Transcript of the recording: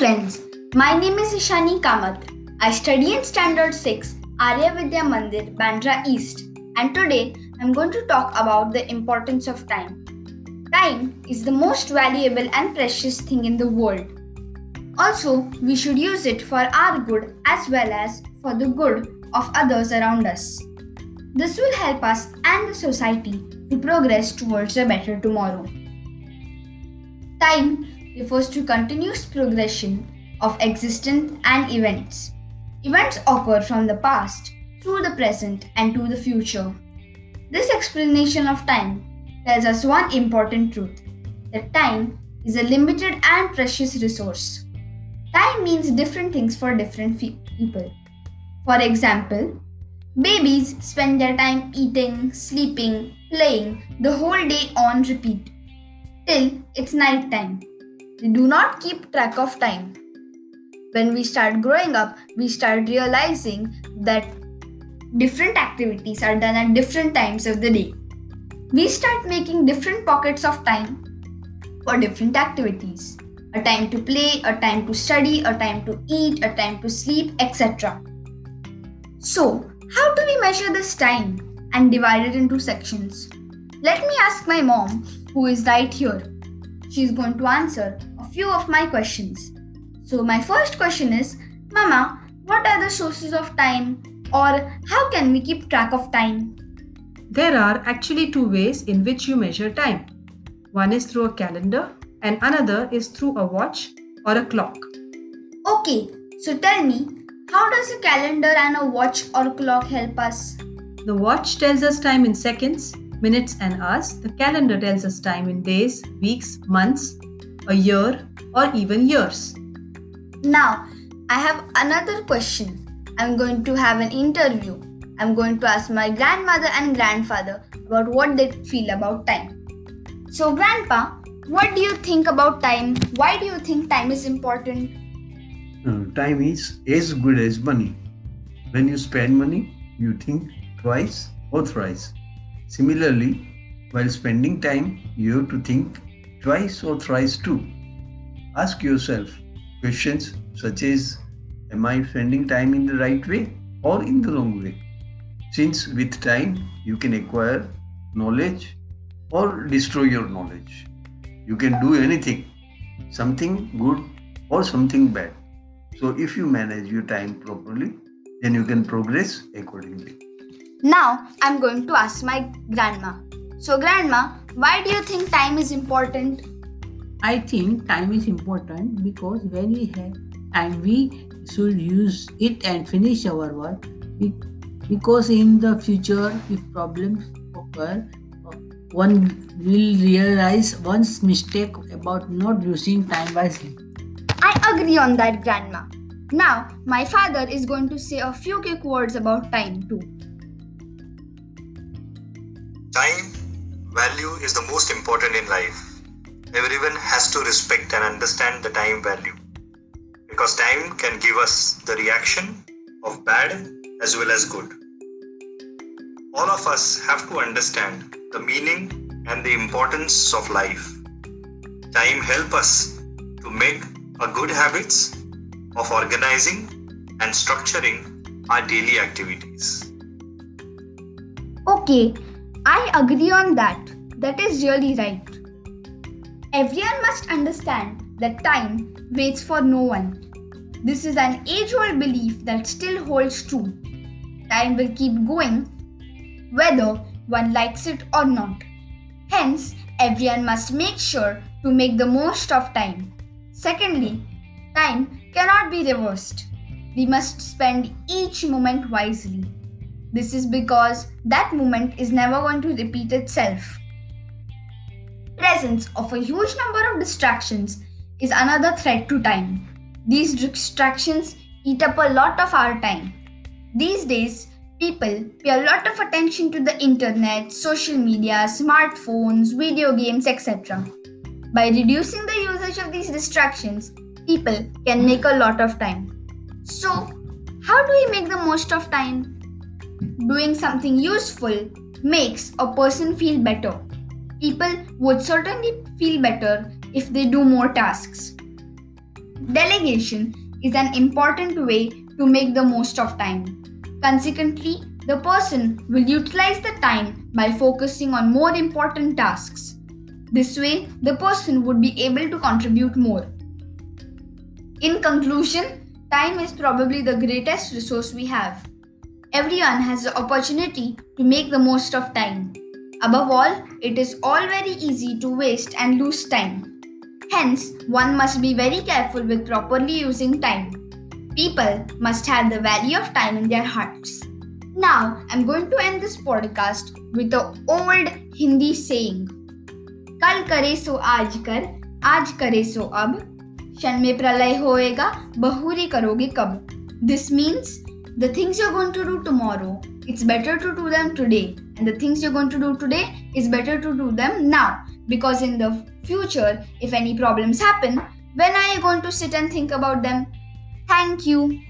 friends, my name is Ishani Kamath. I study in Standard 6, Arya Vidya Mandir, Bandra East, and today I'm going to talk about the importance of time. Time is the most valuable and precious thing in the world. Also, we should use it for our good as well as for the good of others around us. This will help us and the society to progress towards a better tomorrow. Time refers to continuous progression of existence and events. Events occur from the past through the present and to the future. This explanation of time tells us one important truth that time is a limited and precious resource. Time means different things for different people. For example, babies spend their time eating, sleeping, playing the whole day on repeat till it's night time. Do not keep track of time. When we start growing up, we start realizing that different activities are done at different times of the day. We start making different pockets of time for different activities a time to play, a time to study, a time to eat, a time to sleep, etc. So, how do we measure this time and divide it into sections? Let me ask my mom, who is right here. She's going to answer a few of my questions. So, my first question is Mama, what are the sources of time or how can we keep track of time? There are actually two ways in which you measure time. One is through a calendar and another is through a watch or a clock. Okay, so tell me, how does a calendar and a watch or clock help us? The watch tells us time in seconds, minutes, and hours. The calendar tells us time in days, weeks, months, a year, or even years. Now, I have another question. I'm going to have an interview. I'm going to ask my grandmother and grandfather about what they feel about time. So, Grandpa, what do you think about time? Why do you think time is important? Uh, time is as good as money. When you spend money, you think twice or thrice. Similarly, while spending time, you have to think twice or thrice too. Ask yourself questions such as Am I spending time in the right way or in the wrong way? Since with time you can acquire knowledge or destroy your knowledge. You can do anything, something good or something bad. So if you manage your time properly, then you can progress accordingly. Now I'm going to ask my grandma. So, grandma, why do you think time is important? I think time is important because when we have time, we should use it and finish our work. Because in the future, if problems occur, one will realize one's mistake about not using time wisely. I agree on that, Grandma. Now, my father is going to say a few quick words about time too. Time value is the most important in life. Everyone has to respect and understand the time value because time can give us the reaction of bad as well as good. All of us have to understand the meaning and the importance of life. Time help us to make a good habits of organizing and structuring our daily activities. Okay, I agree on that. That is really right. Everyone must understand that time waits for no one. This is an age old belief that still holds true. Time will keep going whether one likes it or not. Hence, everyone must make sure to make the most of time. Secondly, time cannot be reversed. We must spend each moment wisely. This is because that moment is never going to repeat itself. Presence of a huge number of distractions is another threat to time. These distractions eat up a lot of our time. These days, People pay a lot of attention to the internet, social media, smartphones, video games, etc. By reducing the usage of these distractions, people can make a lot of time. So, how do we make the most of time? Doing something useful makes a person feel better. People would certainly feel better if they do more tasks. Delegation is an important way to make the most of time. Consequently, the person will utilize the time by focusing on more important tasks. This way, the person would be able to contribute more. In conclusion, time is probably the greatest resource we have Everyone has the opportunity to make the most of time. Above all, it is all very easy to waste and lose time. Hence, one must be very careful with properly using time. People must have the value of time in their hearts. Now, I'm going to end this podcast with the old Hindi saying कल करे सो आज कर आज करे सो अब क्षण में प्रलय होएगा बहुरी करोगे कब this means the things you're going to do tomorrow, it's better to do them today. And the things you're going to do today, it's better to do them now. Because in the future, if any problems happen, when are you going to sit and think about them? Thank you.